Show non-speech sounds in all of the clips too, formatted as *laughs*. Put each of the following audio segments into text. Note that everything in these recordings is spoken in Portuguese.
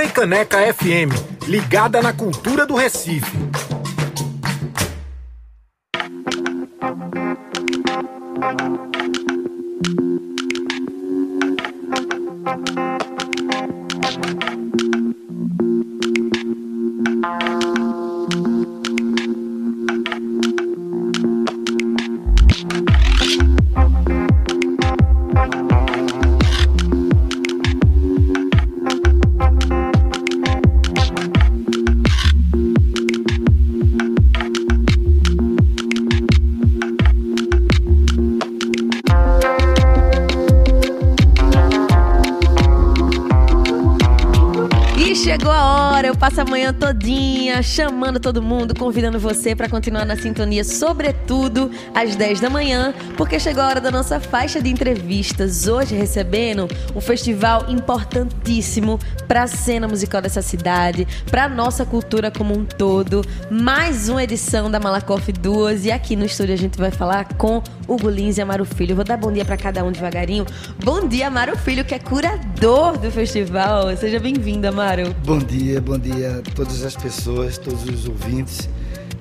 Freicaneca FM, ligada na cultura do Recife. Chamando todo mundo, convidando você para continuar na sintonia, sobretudo às 10 da manhã, porque chegou a hora da nossa faixa de entrevistas. Hoje recebendo um festival importantíssimo para a cena musical dessa cidade, para nossa cultura como um todo. Mais uma edição da Malakoff Duas e aqui no estúdio a gente vai falar com Hugo Lins e Amaro Filho. vou dar bom dia para cada um devagarinho. Bom dia, Amaro Filho, que é curador do festival. Seja bem-vindo, Amaro. Bom dia, bom dia a todas as pessoas, todos os ouvintes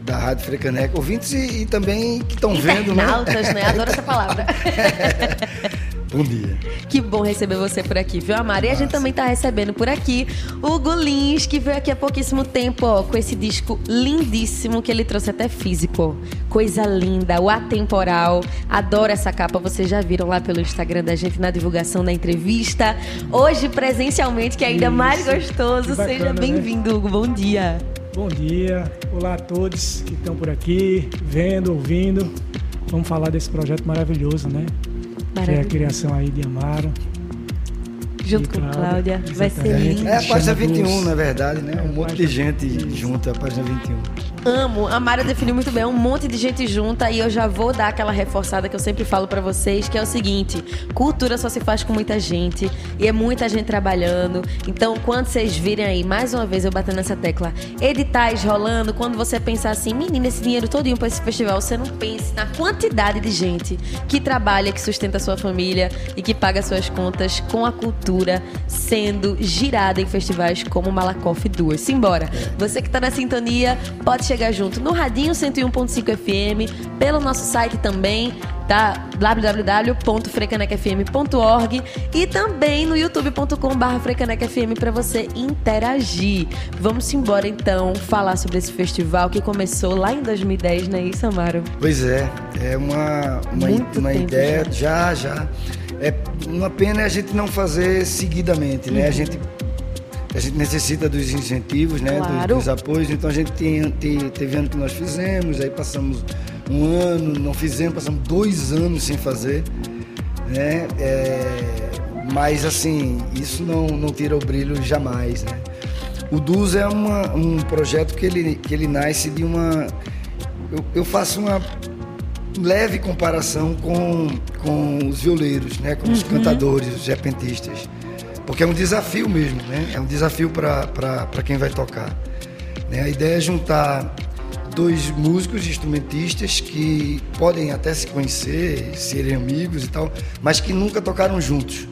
da Rádio Frecaneca, ouvintes e, e também que estão vendo, né? né? Adoro essa *laughs* palavra. *laughs* Bom dia. Que bom receber você por aqui, viu, Amara? E a gente também está recebendo por aqui o Lins, que veio aqui há pouquíssimo tempo, ó, com esse disco lindíssimo que ele trouxe até físico. Coisa linda, o Atemporal. Adoro essa capa, vocês já viram lá pelo Instagram da gente na divulgação da entrevista. Hoje, presencialmente, que é ainda Isso. mais gostoso. Bacana, Seja né? bem-vindo, né? Hugo. Bom dia. Bom dia. Olá a todos que estão por aqui, vendo, ouvindo. Vamos falar desse projeto maravilhoso, né? Que é a criação aí de Amaro. Junto com Cláudia. Vai ser lindo. É a página 21, na verdade, né? Um monte de gente junto, a página 21. Amo. A Mara definiu muito bem. Um monte de gente junta e eu já vou dar aquela reforçada que eu sempre falo para vocês, que é o seguinte: cultura só se faz com muita gente e é muita gente trabalhando. Então, quando vocês virem aí, mais uma vez eu batendo nessa tecla, editais rolando, quando você pensar assim, menina, esse dinheiro todinho para esse festival, você não pense na quantidade de gente que trabalha, que sustenta a sua família e que paga suas contas com a cultura sendo girada em festivais como Malakoff 2. Simbora. Você que tá na sintonia, pode chegar junto no Radinho 101.5 FM, pelo nosso site também, tá? www.frecanecfm.org e também no youtube.com.br frecanecfm para você interagir. Vamos embora então falar sobre esse festival que começou lá em 2010, não é isso, Amaro? Pois é, é uma, uma, uma ideia, já, já. É uma pena a gente não fazer seguidamente, né? Uhum. A gente a gente necessita dos incentivos, né? Claro. Dos, dos, apoios. Então a gente tem, tem, teve ano que nós fizemos, aí passamos um ano, não fizemos, passamos dois anos sem fazer. Né? É, mas assim, isso não, não tira o brilho jamais. Né? O DUS é uma, um projeto que ele, que ele nasce de uma. Eu, eu faço uma leve comparação com, com os violeiros, né? com os uhum. cantadores, os repentistas. Porque é um desafio mesmo, né? É um desafio para quem vai tocar. Né? A ideia é juntar dois músicos instrumentistas que podem até se conhecer, serem amigos e tal, mas que nunca tocaram juntos.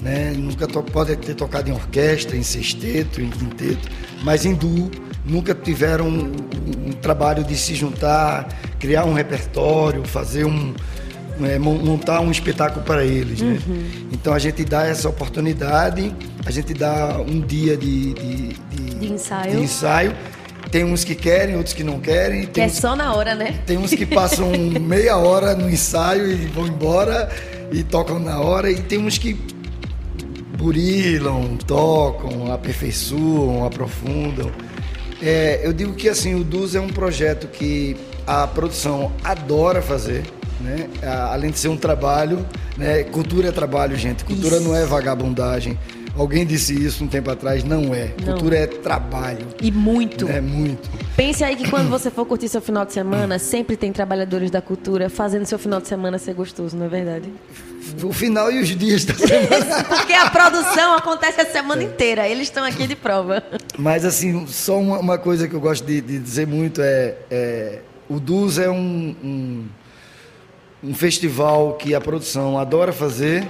Né? Nunca to podem ter tocado em orquestra, em sexteto, em quinteto, mas em duo nunca tiveram um, um, trabalho de se juntar, criar um repertório, fazer um, é, montar um espetáculo para eles. Né? Uhum. Então a gente dá essa oportunidade, a gente dá um dia de, de, de, de ensaio. de ensaio. Tem uns que querem, outros que não querem. Que é uns, só na hora, né? Tem uns que passam *laughs* meia hora no ensaio e vão embora e tocam na hora. E tem uns que burilam, tocam, aperfeiçoam, aprofundam. É, eu digo que assim, o DUS é um projeto que a produção adora fazer né? Além de ser um trabalho, né? Cultura é trabalho, gente. Cultura isso. não é vagabundagem. Alguém disse isso um tempo atrás, não é. Não. Cultura é trabalho. E muito. É muito. Pense aí que quando *coughs* você for curtir seu final de semana, sempre tem trabalhadores da cultura fazendo seu final de semana ser gostoso, não é verdade? O final e os dias da *laughs* semana. Porque a produção acontece a semana inteira. Eles estão aqui de prova. Mas assim, só uma, uma coisa que eu gosto de, de dizer muito é, é, o DUS é um, um um festival que a produção adora fazer,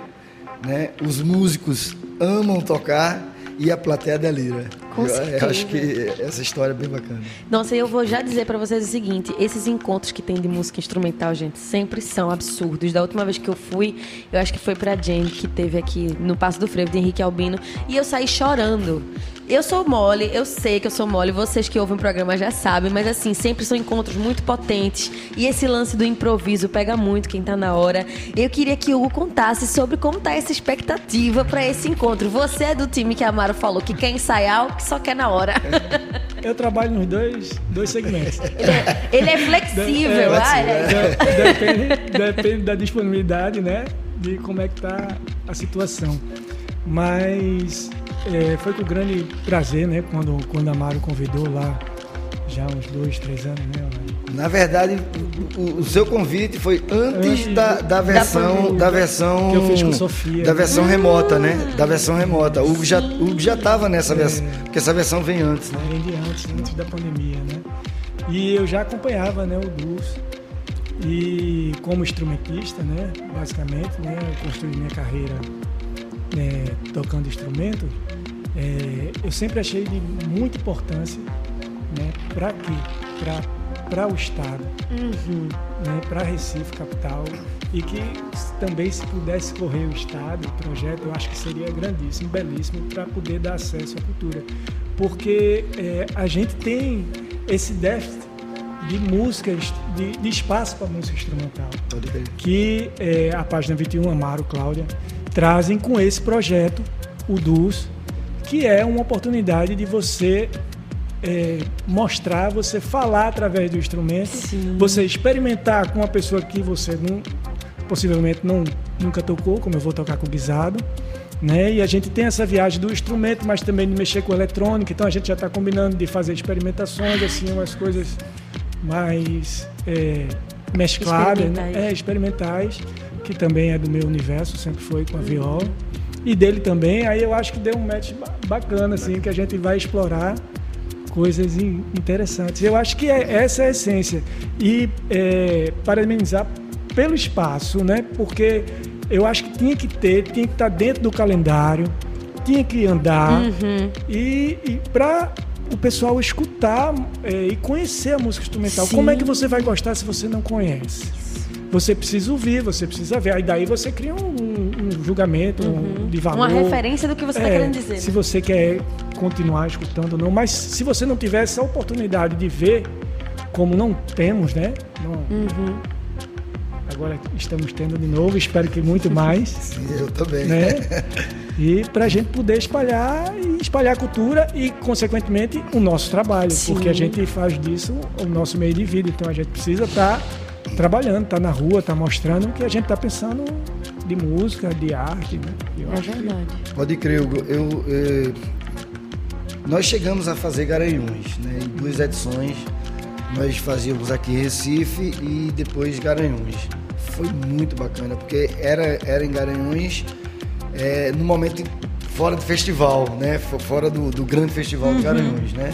né? Os músicos amam tocar e a plateia delira. Com eu, eu acho que essa história é bem bacana. Nossa, eu vou já dizer para vocês o seguinte: esses encontros que tem de música instrumental, gente, sempre são absurdos. Da última vez que eu fui, eu acho que foi pra Jane, que teve aqui no Passo do Frevo de Henrique Albino, e eu saí chorando. Eu sou mole, eu sei que eu sou mole, vocês que ouvem o programa já sabem, mas assim, sempre são encontros muito potentes. E esse lance do improviso pega muito quem tá na hora. Eu queria que o Hugo contasse sobre como tá essa expectativa para esse encontro. Você é do time que a Amaro falou que quer ensaiar que só quer na hora? *laughs* Eu trabalho nos dois, dois segmentos. Ele é, ele é flexível, é, ah, é. Depende, depende da disponibilidade, né? De como é que tá a situação. Mas é, foi com grande prazer, né? Quando, quando a Mário convidou lá, já uns dois, três anos, né? Na verdade, o, o seu convite foi antes, da, da versão da, da, versão que eu fiz com Sofia, da versão remota, né? Da versão remota. O Hugo já o já estava nessa é, versão, porque essa versão vem antes, né? Vem de antes, antes da pandemia, né? E eu já acompanhava, né, o Dulce. E como instrumentista, né, basicamente, né, eu construí minha carreira né, tocando instrumento, é, eu sempre achei de muita importância né, para quê? Para o Estado, uhum. né, para Recife Capital, e que também se pudesse correr o Estado, o projeto, eu acho que seria grandíssimo, belíssimo, para poder dar acesso à cultura. Porque é, a gente tem esse déficit de músicas, de, de espaço para música instrumental. Que é, a página 21, Amaro, Cláudia, trazem com esse projeto, o DUS, que é uma oportunidade de você é, mostrar, você falar através do instrumento, Sim. você experimentar com uma pessoa que você não, possivelmente não, nunca tocou, como eu vou tocar com o guisado. Né? E a gente tem essa viagem do instrumento, mas também de mexer com eletrônica. Então a gente já está combinando de fazer experimentações, assim, umas coisas mais é, mescladas, experimentais. Né? É, experimentais, que também é do meu universo, sempre foi com a viola e dele também. Aí eu acho que deu um match bacana, assim, que a gente vai explorar coisas interessantes. Eu acho que é, essa é a essência. E é, parabenizar pelo espaço, né? Porque eu acho que tinha que ter, tinha que estar dentro do calendário, tinha que andar. Uhum. E, e para o pessoal escutar é, e conhecer a música instrumental. Sim. Como é que você vai gostar se você não conhece? Você precisa ouvir, você precisa ver. Aí daí você cria um um julgamento uhum. de valor. Uma referência do que você está é, querendo dizer. Se você quer continuar escutando não. Mas se você não tiver essa oportunidade de ver, como não temos, né? Não, uhum. Agora estamos tendo de novo, espero que muito mais. *laughs* Sim, eu também. Né? *laughs* E para a gente poder espalhar e espalhar a cultura e, consequentemente, o nosso trabalho, Sim. porque a gente faz disso o nosso meio de vida. Então a gente precisa estar tá trabalhando, estar tá na rua, estar tá mostrando o que a gente está pensando de música, de arte. Né? Eu é verdade. Que... Pode crer, Hugo. Eu, eu, nós chegamos a fazer Garanhuns, né? em duas edições. Nós fazíamos aqui em Recife e depois Garanhuns. Foi muito bacana, porque era, era em Garanhuns é, no momento fora do festival, né? Fora do, do grande festival uhum. de Garanhuns, né?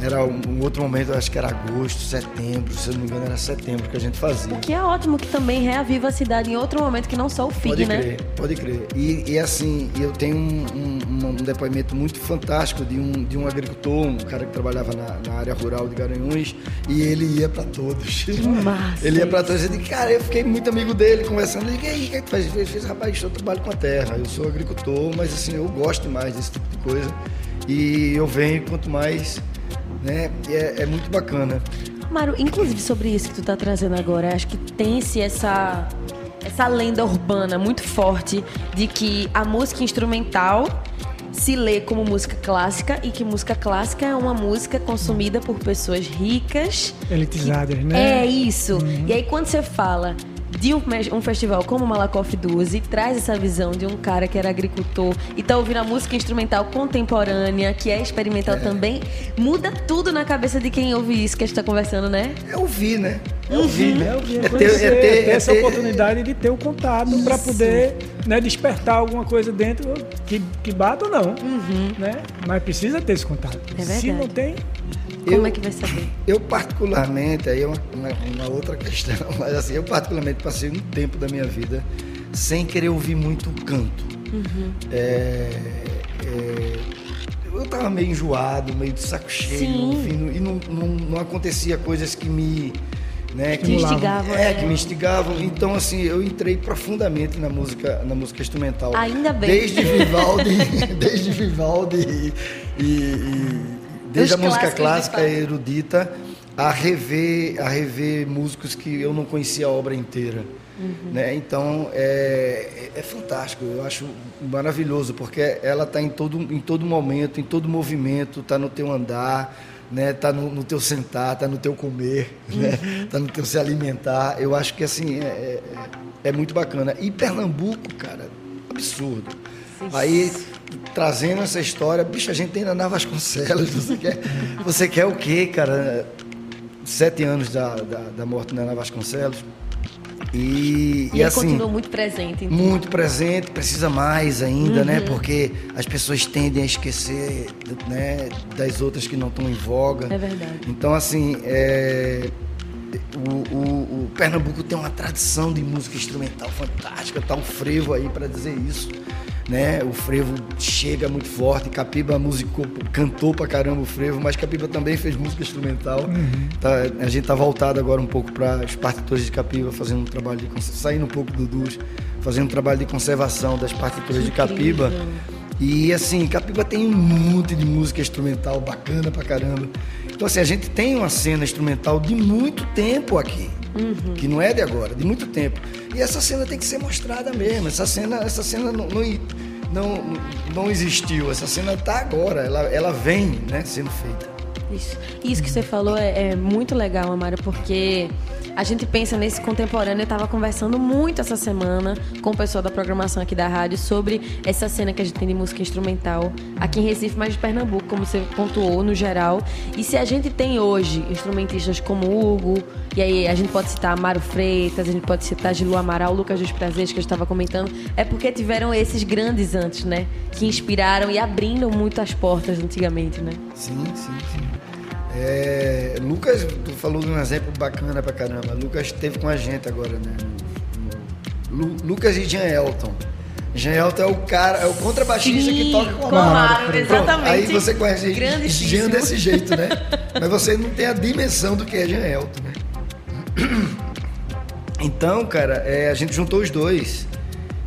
Era um, outro momento, acho que era agosto, setembro, se eu não me engano era setembro que a gente fazia. O que é ótimo que também reaviva a cidade em outro momento que não só o FIG, pode né? Crer, pode crer. E, e assim, eu tenho um, um, um, depoimento muito fantástico de um, de um agricultor, um cara que trabalhava na, na área rural de Garanhuns, e ele ia para todos. *laughs* Massa. Ele ia para todos. Eu disse, cara, eu fiquei muito amigo dele, conversando. Ele disse, o que é que faz? Ele fez, rapaz, eu trabalho com a terra, eu sou agricultor, mas assim, eu gosto mais desse tipo de coisa. E eu venho, quanto mais né? É, é, muito bacana. Mário, inclusive sobre isso que tu está trazendo agora, acho que tem-se essa, essa lenda urbana muito forte de que a música instrumental se lê como música clássica e que música clássica é uma música consumida por pessoas ricas. Elitizadas, que... né? É isso. Uhum. E aí quando você fala de um, um festival como o Malakoff 12 traz essa visão de um cara que era agricultor e tá ouvindo a música instrumental contemporânea, que é experimental é. também, muda tudo na cabeça de quem ouve isso que a gente tá conversando, né? É ouvir, né? É ouvir, uhum. né? É, ouvir, é, ter, é, ter, ter essa ter... oportunidade de ter o contato para poder né, despertar alguma coisa dentro que, que bata ou não, uhum. né? Mas precisa ter esse contato. É Se não tem, como eu, é que vai saber? Eu particularmente, aí é uma, uma, outra questão, *laughs* mas assim, eu particularmente passei um tempo da minha vida sem querer ouvir muito canto. Uhum. É, é, eu tava meio enjoado, meio de saco cheio, enfim, e não, não, não acontecia coisas que me né, que, instigavam. É, que me instigavam. Então, assim, eu entrei profundamente na música, na música instrumental. Ainda bem. Desde Vivaldi, *laughs* desde Vivaldi e, e desde Os a música clássica erudita a rever, a rever músicos que eu não conhecia a obra inteira. Uhum. Né? Então é, é, fantástico, eu acho maravilhoso, porque ela está em todo, em todo momento, em todo movimento, está no teu andar, né? Tá no, no teu sentar, está no teu comer, uhum. né? Tá no teu se alimentar. Eu acho que assim é, é, é muito bacana. E Pernambuco, cara, absurdo. Sim. Aí trazendo essa história, bicho, a gente tem Naná Vasconcelos, você quer, você quer o quê, cara? Sete anos da, da, da morte da Naná Vasconcelos. E, e, e assim, continua muito presente. Então. Muito presente, precisa mais ainda, né? uhum. né? Porque as pessoas tendem a esquecer né, das outras que não estão em voga. É verdade. Então, assim, é, o, o, o, Pernambuco tem uma tradição de música instrumental fantástica, tá um frevo aí para dizer isso né? O frevo chega muito forte. Capiba musicou, cantou pra caramba o frevo, mas Capiba também fez música instrumental. Uhum. Tá, a gente tá voltado agora um pouco para os partituras de Capiba, fazendo um trabalho de saindo um pouco do Dus, fazendo um trabalho de conservação das partituras de Capiba. E assim, Capiba tem um monte de música instrumental bacana pra caramba. Então assim, a gente tem uma cena instrumental de muito tempo aqui uhum. que não é de agora, de muito tempo. E essa cena tem que ser mostrada mesmo. Essa cena, essa cena não, não, não, existiu. Essa cena está agora, ela, ela vem né, sendo feita. Isso. Isso que você falou é, é muito legal, Amara, porque a gente pensa nesse contemporâneo. Eu estava conversando muito essa semana com o pessoal da programação aqui da rádio sobre essa cena que a gente tem de música instrumental aqui em Recife, mas de Pernambuco, como você pontuou no geral. E se a gente tem hoje instrumentistas como Hugo, e aí a gente pode citar Amaro Freitas, a gente pode citar Gilu Amaral, Lucas dos Prazeres, que eu estava comentando, é porque tiveram esses grandes antes, né? Que inspiraram e abriram muito as portas antigamente, né? Sim, sim, sim. É, Lucas, tu falou de um exemplo bacana pra caramba. Lucas esteve com a gente agora, né? Lu, Lucas e Jean Elton. Jean Elton é o cara, é o contrabaixista Sim, que toca com a Amaro. Exatamente. Aí você conhece Jean desse jeito, né? Mas você não tem a dimensão do que é Jean Elton, né? Então, cara, é, a gente juntou os dois.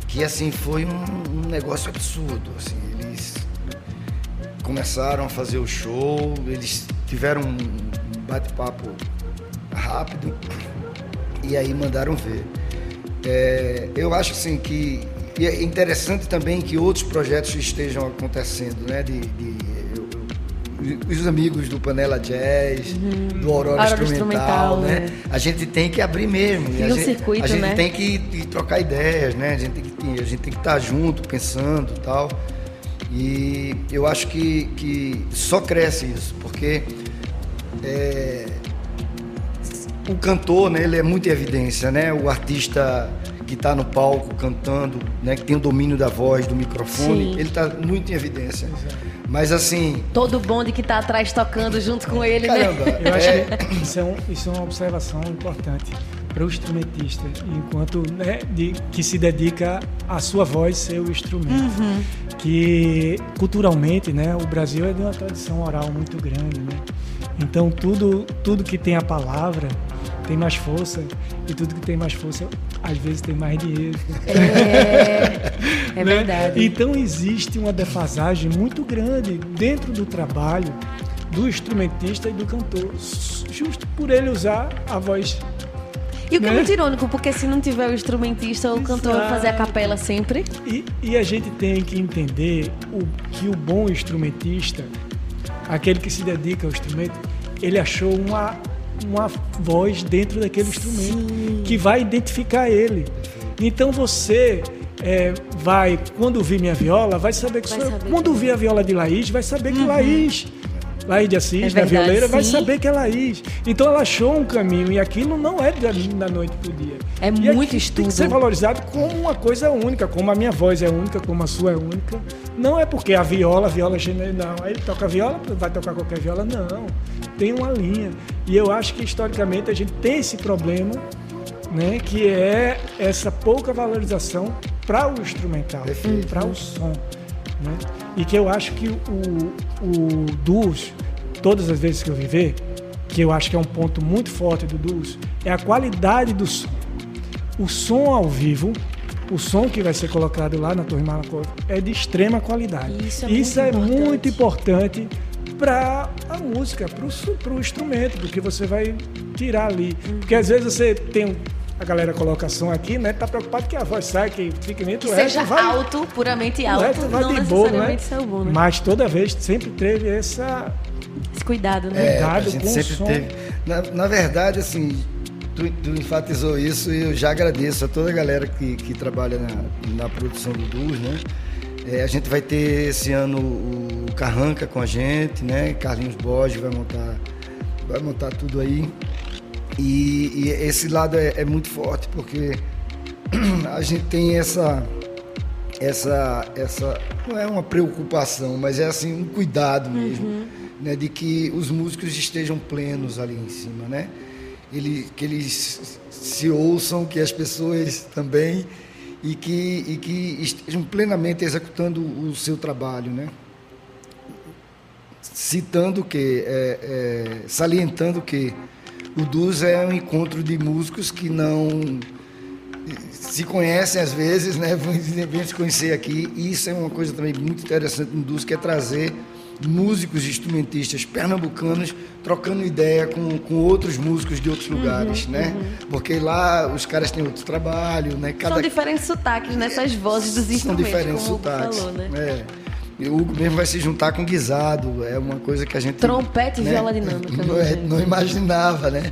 Que assim, foi um, um negócio absurdo. Assim, eles começaram a fazer o show, eles tiveram um bate-papo rápido e aí mandaram ver. É, eu acho assim que e é interessante também que outros projetos estejam acontecendo, né? De, de os amigos do Panela Jazz, uhum. do Aurora, Aurora Instrumental, Instrumental né? É. A gente tem que abrir mesmo. a, gente, circuito, a gente né? tem que, que, trocar ideias, né? A gente tem que, a gente tem que estar junto, pensando e tal. E eu acho que, que só cresce isso, porque é, o cantor, né, ele é muito em evidência, né? O artista que está no palco cantando, né, que tem o domínio da voz, do microfone, Sim. ele está muito em evidência. Mas assim. Todo bonde que está atrás tocando junto com ele, né? caramba, né? *laughs* Eu acho é... que isso é, um, isso é uma observação importante para o instrumentista, enquanto né, de, que se dedica à sua voz ser o instrumento. Uhum. Que culturalmente, né, o Brasil é de uma tradição oral muito grande, né? Então tudo, tudo que tem a palavra tem mais força e tudo que tem mais força às vezes tem mais dinheiro. É, é né? verdade. Então existe uma defasagem muito grande dentro do trabalho do instrumentista e do cantor, justo por ele usar a voz e o que é né? é muito irônico, porque se não tiver o instrumentista, o cantor vai fazer a capela sempre. E, e a gente tem que entender o, que o bom instrumentista, aquele que se dedica ao instrumento, ele achou uma, uma voz dentro daquele instrumento Sim. que vai identificar ele. Então você é, vai, quando ouvir minha viola, vai saber que vai sou saber eu. Quando ouvir a viola de Laís, vai saber que uhum. Laís Laís de Assis, é da violeira, sim. vai saber que é Laís. Então ela achou um caminho e aquilo não é da, da noite para o dia. É e muito estudo. Tem que ser valorizado como uma coisa única, como a minha voz é única, como a sua é única. Não é porque a viola, a viola é não. Aí ele toca viola, vai tocar qualquer viola, não. Tem uma linha. E eu acho que historicamente a gente tem esse problema, né, que é essa pouca valorização para o instrumental, para o som. Né? E que eu acho que o, o Duos, todas as vezes que eu viver, que eu acho que é um ponto muito forte do Duos, é a qualidade do som. O som ao vivo, o som que vai ser colocado lá na Torre Malakoff é de extrema qualidade. Isso é Isso muito é importante, para a música, para o instrumento, porque você vai tirar ali. Uhum. Porque às vezes você tem a galera coloca som aqui, né? Tá preocupado que a voz sai, que fique muito que seja vai, alto, puramente alto, vai não de boa, né? Bom, né? Mas toda vez sempre teve essa esse cuidado, né? É, cuidado a gente sempre som. teve. Na, na verdade, assim, tu, tu, enfatizou isso e eu já agradeço a toda a galera que, que trabalha na, na produção do Dus, né? É, a gente vai ter esse ano o Carranca com a gente, né? Carlinhos Borges vai montar, vai montar tudo aí. E, e esse lado é, é, muito forte porque *clears throat* a gente tem essa, essa, essa não é uma preocupação, mas é assim um cuidado mesmo, uhum. né? De que os músicos estejam plenos ali em cima, né? Ele, que eles se ouçam, que as pessoas também e que, e que estejam plenamente executando o seu trabalho, né? Citando que, é, é, salientando que o DUS é um encontro de músicos que não se conhecem às vezes, né? Vêm se conhecer aqui. E isso é uma coisa também muito interessante no DUS, que é trazer músicos e instrumentistas pernambucanos trocando ideia com, com outros músicos de outros uhum, lugares, né? Uhum. Porque lá os caras têm outro trabalho, né? Cada... São diferentes sotaques, né? Essas vozes dos instrumentos, São diferentes sotaques, falou, né? É. E o Hugo mesmo vai se juntar com guisado, é uma coisa que a gente... Trompete né? e viola dinâmica. Não, é, não imaginava, né?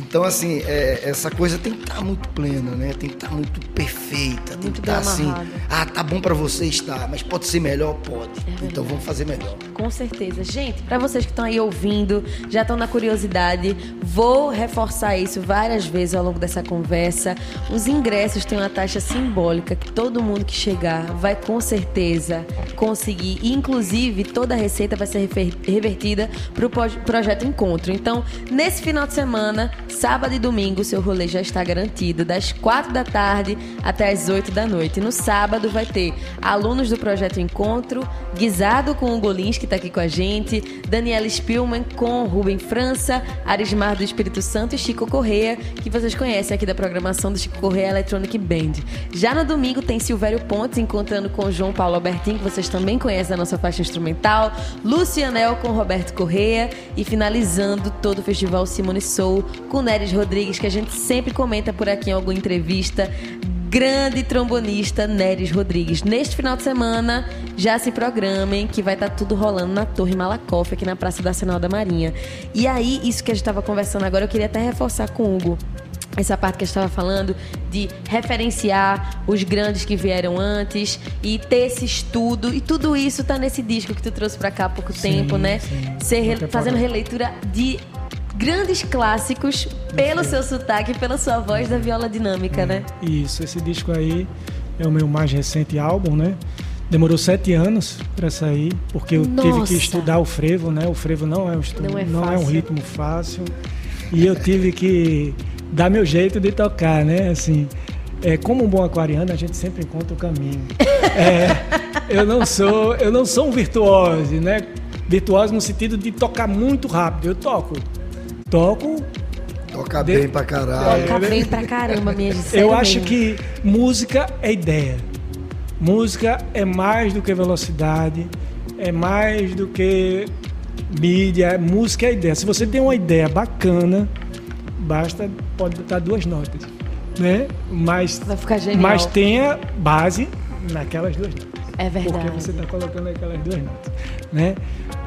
Então, assim, é, essa coisa tem que estar tá muito plena, né? Tem que estar tá muito perfeita. Tem muito que estar tá, assim. Ah, tá bom para você estar, mas pode ser melhor? Pode. É então vamos fazer melhor. Com certeza. Gente, para vocês que estão aí ouvindo, já estão na curiosidade, vou reforçar isso várias vezes ao longo dessa conversa. Os ingressos têm uma taxa simbólica que todo mundo que chegar vai com certeza conseguir. E, inclusive, toda a receita vai ser revertida para o projeto Encontro. Então, nesse final de semana, Sábado e domingo, seu rolê já está garantido, das 4 da tarde até as 8 da noite. No sábado vai ter alunos do Projeto Encontro, Guisado com o Golins, que está aqui com a gente, Daniela Spielman com Rubem França, Arismar do Espírito Santo e Chico Correia, que vocês conhecem aqui da programação do Chico Correia Electronic Band. Já no domingo tem Silvério Pontes encontrando com João Paulo Albertin, que vocês também conhecem da nossa faixa instrumental, Lucianel com Roberto Correia e finalizando todo o festival Simone Soul com Neres Rodrigues, que a gente sempre comenta por aqui em alguma entrevista. Grande trombonista Neres Rodrigues. Neste final de semana, já se programem que vai estar tá tudo rolando na Torre Malakoff, aqui na Praça do Arsenal da Marinha. E aí, isso que a gente estava conversando agora, eu queria até reforçar com o Hugo essa parte que eu estava falando de referenciar os grandes que vieram antes e ter esse estudo e tudo isso tá nesse disco que tu trouxe para cá há pouco sim, tempo, né? Ser, fazendo releitura de grandes clássicos pelo seu sotaque, pela sua voz da viola dinâmica, né? Isso, esse disco aí é o meu mais recente álbum, né? Demorou sete anos para sair, porque eu Nossa. tive que estudar o frevo, né? O frevo não é um, não é não é um ritmo fácil. E eu tive que dar meu jeito de tocar, né? Assim, é, como um bom aquariano, a gente sempre encontra o caminho. *laughs* É, eu não sou, eu não sou um virtuoso, né? Virtuoso no sentido de tocar muito rápido. Eu toco toco. Toca de... bem pra caralho. Toca bem pra caramba, minha gente. Eu acho que música é ideia. Música é mais do que velocidade, é mais do que mídia. Música é ideia. Se você tem uma ideia bacana, basta, pode botar duas notas. Né? Mas, Vai ficar genial. mas tenha base naquelas duas notas. É verdade. Porque você está colocando aquelas duas notas. Né?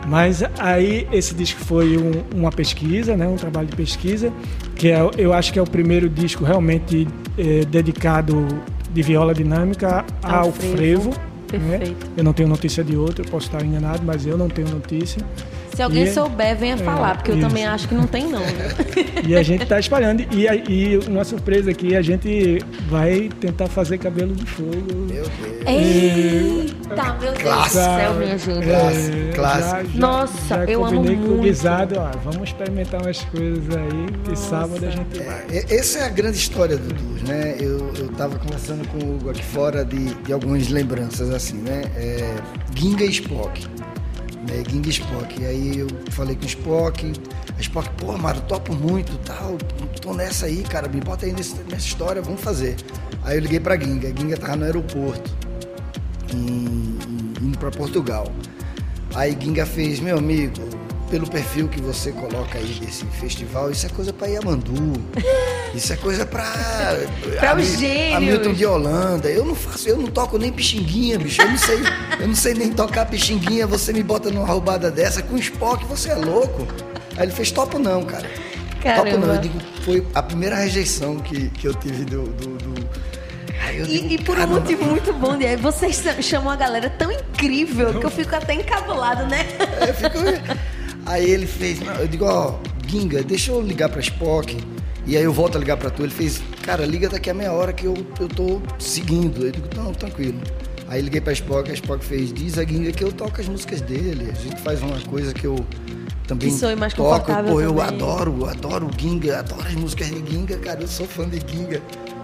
Mas aí esse disco foi um, uma pesquisa, né, um trabalho de pesquisa, que é, eu acho que é o primeiro disco realmente é, dedicado de viola dinâmica ao, ao frevo. frevo né? Eu não tenho notícia de outro, posso estar enganado, mas eu não tenho notícia. Se alguém e, souber, venha é, falar, porque eu isso. também acho que não tem, não. *laughs* e a gente está espalhando. E, e uma surpresa aqui, a gente vai tentar fazer cabelo de fogo. Meu Deus. Eita, meu Deus do céu, minha gente. É, clássico. Nossa, já eu amo muito. com o Guisado, ó, vamos experimentar umas coisas aí, Nossa. e sábado a gente vai. É, essa é a grande história do Dus, né? Eu, eu tava conversando com o Hugo aqui fora de, de algumas lembranças, assim, né? É, Ginga e Spock né, Ging Spock. E aí eu falei com o Spock, a Spock, pô, Mário, topo muito, tal, tô nessa aí, cara, me bota aí nesse, nessa história, vamos fazer. Aí eu liguei pra Ginga, a Ginga tava no aeroporto, em, indo pra Portugal. Aí Ginga fez, meu amigo, pelo perfil que você coloca aí desse festival, isso é coisa para Yamandu. *laughs* Isso é coisa para para os gênios. Hamilton de Holanda. Eu não faço, eu não toco nem pixinguinha, bicho. Eu não sei, eu não sei nem tocar pixinguinha. Você me bota numa roubada dessa com Spock, você é louco. Aí ele fez topo não, cara. Caramba. Topo não. Eu digo, foi a primeira rejeição que, que eu tive do, do, do e, digo, e, por um motivo muito bom, de aí vocês chamam a galera tão incrível que eu fico até encabulado, né? É, eu fico. Aí ele fez, eu digo, ó, Ginga, deixa eu ligar pra Spock. E aí eu volto a ligar pra tu. Ele fez, cara, liga daqui a meia hora que eu, eu tô seguindo. Eu digo, não, tranquilo. Aí liguei pra Spock, a Spock fez, diz a Ginga que eu toco as músicas dele. A gente faz uma coisa que eu também que sou mais toco. Pô, também. eu adoro, adoro o Ginga, adoro as músicas de Ginga, cara, eu sou fã de Ginga.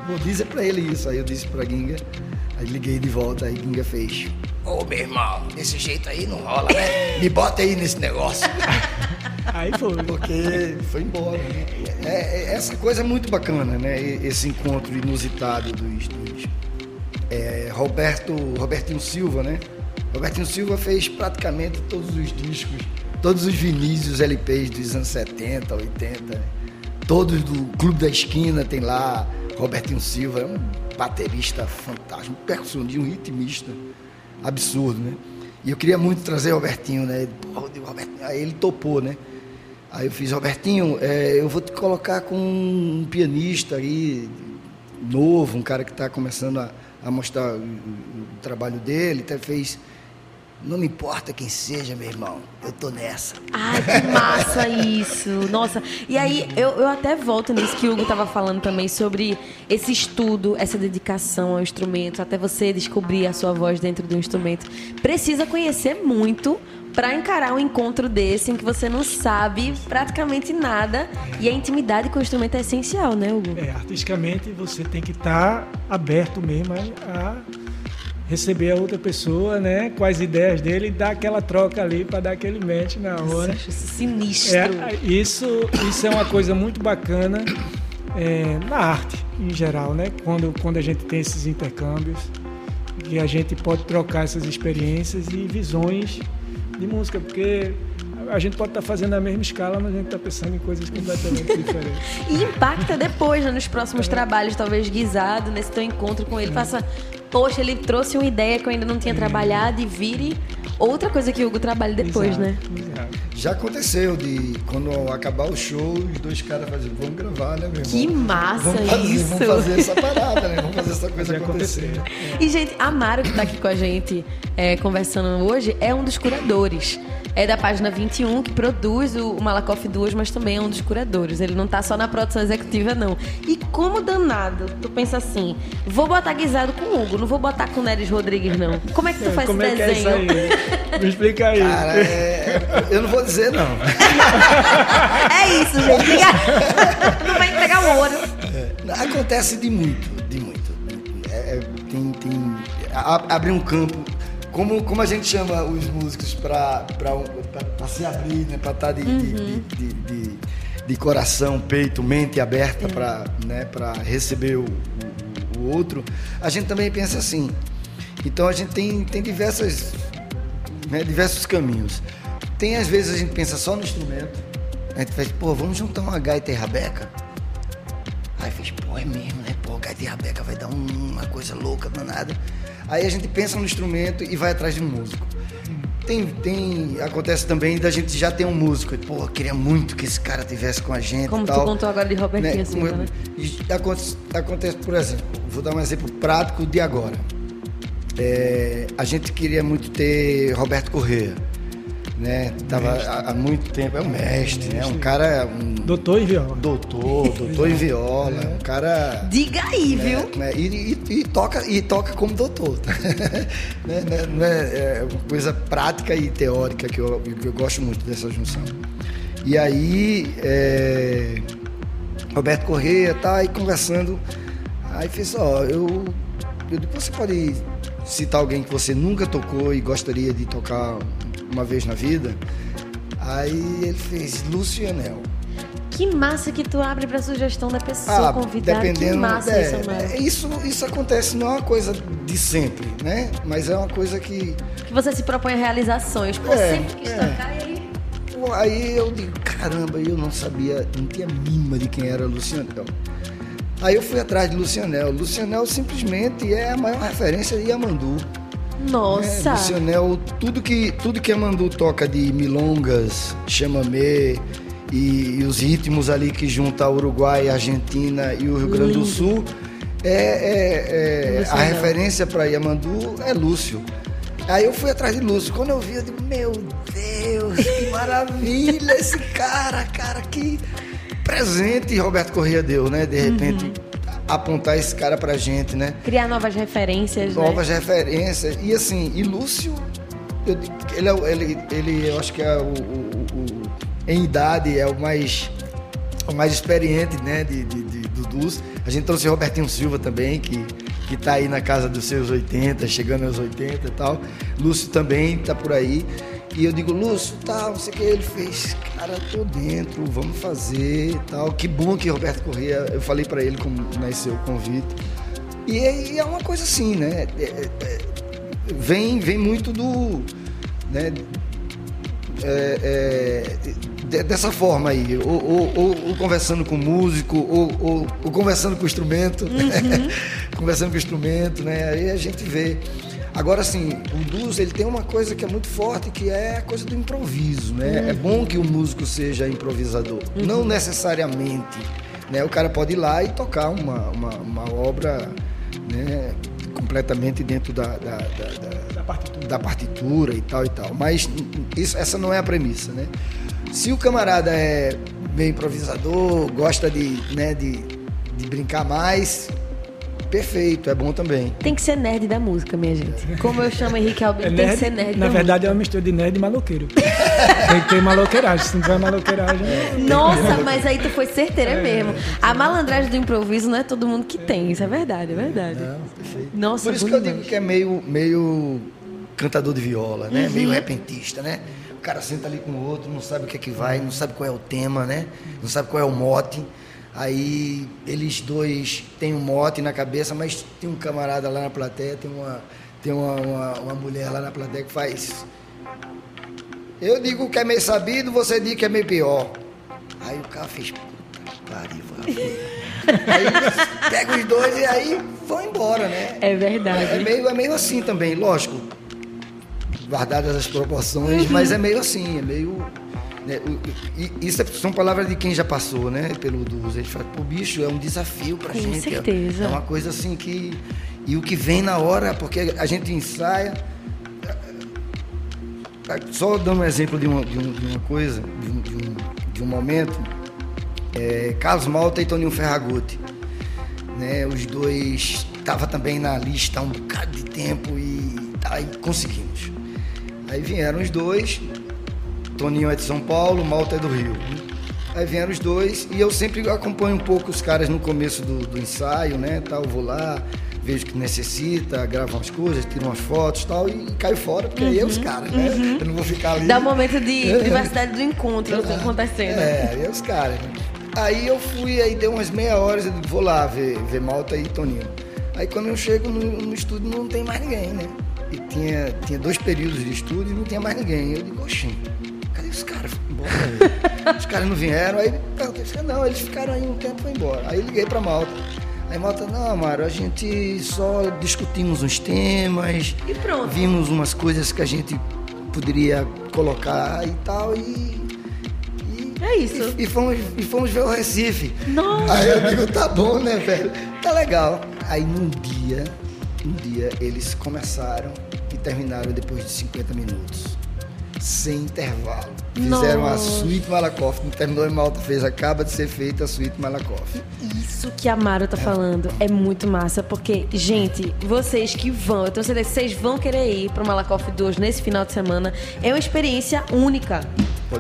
Vou dizer pra ele isso. Aí eu disse pra Ginga, aí liguei de volta, aí Ginga fez. Ô, meu irmão, desse jeito aí não rola, né? Me bota aí nesse negócio. *laughs* Aí foi. Porque foi embora, né? É, é, essa coisa é muito bacana, né? Esse encontro inusitado dos, dos é, Roberto, Robertinho Silva, né? Robertinho Silva fez praticamente todos os discos, todos os vinícius LPs dos anos 70, 80, né? todos do Clube da Esquina tem lá. Robertinho Silva é um baterista fantástico, um percussionista, um ritmista absurdo, né? E eu queria muito trazer o Robertinho, né? Robertinho. Aí ele topou, né? Aí eu fiz, Robertinho, é, eu vou te colocar com um pianista aí, novo, um cara que está começando a, a mostrar o, o, trabalho dele, até fez não me importa quem seja, meu irmão, eu tô nessa. Ai, que massa isso. Nossa, e aí eu, eu até volto nisso que o Hugo tava falando também sobre esse estudo, essa dedicação ao instrumento, até você descobrir a sua voz dentro do instrumento. Precisa conhecer muito para encarar um encontro desse em que você não sabe praticamente nada e a intimidade com o instrumento é essencial, né, Hugo? É, artisticamente você tem que estar tá aberto mesmo a receber a outra pessoa, né, com as ideias dele e dar aquela troca ali para dar aquele match na hora. Isso, sinistro. É, isso, isso é uma coisa muito bacana é, na arte em geral, né? Quando, quando a gente tem esses intercâmbios, que a gente pode trocar essas experiências e visões de música, porque a gente pode estar tá fazendo a mesma escala, mas a gente está pensando em coisas completamente *laughs* diferentes. E impacta depois, né, nos próximos é. trabalhos, talvez guisado, nesse teu encontro com ele, faça poxa, ele trouxe uma ideia que eu ainda não tinha trabalhado e vire outra coisa que o Hugo trabalha depois, Exato. né? Exato. Já aconteceu de quando acabar o show, os dois caras fazem, vamos gravar, né, meu irmão? Que massa vamos fazer, isso! Vamos fazer essa parada, né? Vamos fazer essa coisa acontecer. acontecer. E, gente, Amaro, que está aqui com a gente é, conversando hoje, é um dos curadores é da página 21, que produz o, Malakoff Duas, mas também é um dos curadores. Ele não tá só na produção executiva, não. E como danado, tu pensa assim, vou botar guisado com o Hugo, não vou botar com o Neres Rodrigues, não. Como é que tu faz como esse é desenho? Que é isso aí? Me explica aí. Cara, é... eu não vou dizer, não. *laughs* é isso, gente. não vai entregar o ouro. É, acontece de muito, de muito. É, é tem, tem, abre um campo como, como a gente chama os músicos para se abrir, né? Para estar tá de, uhum. de, de, de, de, coração, peito, mente aberta para né? receber o, o, o, outro, a gente também pensa assim. Então a gente tem, tem diversas, né? diversos caminhos. Tem às vezes a gente pensa só no instrumento, a gente faz, pô, vamos juntar uma gaita e rabeca? Aí fez, pô, é mesmo, né? Pô, gaita e rabeca vai dar uma coisa louca, danada. Aí a gente pensa no instrumento e vai atrás de um músico. Tem, tem, acontece também da gente já ter um músico. Pô, eu queria muito que esse cara tivesse com a gente. Como tal, tu contou agora de Robertinho, né? assim, né? Acontece, acontece, por exemplo, vou dar um exemplo prático de agora. É, a gente queria muito ter Roberto Corrêa. Né? Tava há, há muito tempo, é um mestre, né? Um cara. Um, doutor em viola. Doutor, *laughs* doutor em viola. Um cara. Diga aí, né, viu? Né, e, e, e, toca, e toca como doutor. Tá? *laughs* né, né, né, é uma coisa prática e teórica que eu, que eu gosto muito dessa junção. E aí, é, Roberto Correia tá aí conversando. Aí fez, ó, eu, eu. Você pode citar alguém que você nunca tocou e gostaria de tocar uma vez na vida. Aí ele fez Lucianel. Que massa que tu abre para sugestão da pessoa ah, convidada. Dependendo, que massa é, isso, é, isso, isso acontece, não é uma coisa de sempre, né? Mas é uma coisa que. Que você se propõe a realizar sonhos. Pô, é, sempre quis é. tocar e aí. Aí eu digo, caramba, eu não sabia, não tinha mínima de quem era Lucianel. Aí eu fui atrás de Lucianel. Lucianel simplesmente é a maior referência de Yamandu. Nossa! É, Lucianel, tudo que, tudo que Amandu toca de milongas, chamamé e, e os ritmos ali que junta Uruguai, Argentina e o Rio Grande do Sul, é, é, é a referência para Yamandu é Lúcio. Aí eu fui atrás de Lúcio. Quando eu vi, eu digo, meu Deus, que maravilha esse cara, cara, que presente Roberto Corrêa deu, né? De repente. Uhum apontar esse cara pra gente, né? Criar novas referências, né? Novas né? referências. E assim, e Lúcio, eu, ele, é, ele, ele, eu acho que é o, o, o, em idade, é o mais, o mais experiente, né, de, de, de, do Dus. A gente trouxe o Robertinho Silva também, que, que tá aí na casa dos seus 80, chegando aos 80 e tal. Lúcio também tá por aí. E eu digo, Lúcio, tal, não sei o que. Ele fez, cara, tô dentro, vamos fazer tal. Que bom que Roberto Corrêa, eu falei para ele como nasceu o convite. E é, e é uma coisa assim, né? É, é, é vem, vem muito do. Né? É, é dessa forma aí, ou, ou, ou, ou, conversando com o músico, ou, ou conversando com o instrumento, uhum. *laughs* conversando com o instrumento, né? Aí a gente vê. Agora, assim, o blues ele tem uma coisa que é muito forte, que é a coisa do improviso, né? Uhum. É bom que o músico seja improvisador. Uhum. Não necessariamente. Né? O cara pode ir lá e tocar uma, uma, uma obra né? completamente dentro da, da, da, da, partitura. da partitura e tal e tal. Mas isso, essa não é a premissa, né? Se o camarada é bem improvisador, gosta de, né, de, de brincar mais, Perfeito, é bom também. Tem que ser nerd da música, minha gente. Como eu chamo Henrique Albino, é tem que ser nerd Na verdade, música. é uma mistura de nerd e maloqueiro. tem que ter maloqueiragem. Se não tiver maloqueiragem. Nossa, mas aí tu foi certeira é, mesmo. A malandragem do improviso não é todo mundo que tem. Isso é verdade, é verdade. Não, perfeito. Nossa, Por isso que eu digo que é meio, meio cantador de viola, né? Uhum. Meio repentista, né? O cara senta ali com o outro, não sabe o que é que vai, não sabe qual é o tema, né? Não sabe qual é o mote. Aí eles dois têm um mote na cabeça, mas tem um camarada lá na plateia, tem uma, tem uma, uma, uma mulher lá na plateia que faz. Eu digo que é meio sabido, você diz que é meio pior. Aí o cara fez. Pariu, Aí pega os dois e aí vão embora, né? É verdade. É, é, meio, é meio assim também, lógico. Guardadas as proporções, uhum. mas é meio assim, é meio né? Isso é, são palavras de quem já passou, né? Pelo dos. Ele fala, pô, bicho, é um desafio pra Com gente. Com certeza. É uma coisa assim que. E o que vem na hora, porque a gente ensaia. Só dando um exemplo de uma, de, uma coisa, de um, de um, de um momento, é, Carlos Malta e Toninho Ferragutti. Né, os dois estavam também na lista há um bocado de tempo e aí conseguimos. Aí vieram os dois, Toninho é de São Paulo, Malta é do Rio. Aí vieram os dois e eu sempre acompanho um pouco os caras no começo do, do ensaio, né? Tal, vou lá, vejo o que necessita, gravo umas coisas, tiro umas fotos tal, e caio fora, porque uhum, aí é os uhum, caras, né? Uhum. Eu não vou ficar ali. Dá um momento de *laughs* é. diversidade do encontro é, acontecendo. É, aí é os caras. Né? Aí eu fui, aí deu umas meia hora, eu vou lá ver, ver Malta e Toninho. Aí quando eu chego no, no estúdio não tem mais ninguém, né? E tinha, tinha dois períodos de estúdio e não tinha mais ninguém. Eu digo, oxi, os caras foram embora. os caras não vieram, aí perguntei, não, eles ficaram aí um tempo e foram embora. Aí liguei pra Malta. Aí Malta, não, Amaro, a gente só discutimos uns temas. E pronto. Vimos umas coisas que a gente poderia colocar e tal, e. é isso. E, e, fomos, e fomos ver o Recife. Nossa. Aí eu digo, tá bom, né, velho? Tá legal. Aí num dia, um dia, eles começaram e terminaram depois de 50 minutos. Sem intervalo. Fizeram Nossa. a suíte Malakoff, não terminou em Malta, fez, acaba de ser feita a suíte Malakoff. Isso que a Mara tá é. falando é muito massa, porque, gente, vocês que vão, eu tenho certeza que vocês vão querer ir pro Malakoff 2 nesse final de semana, é uma experiência única.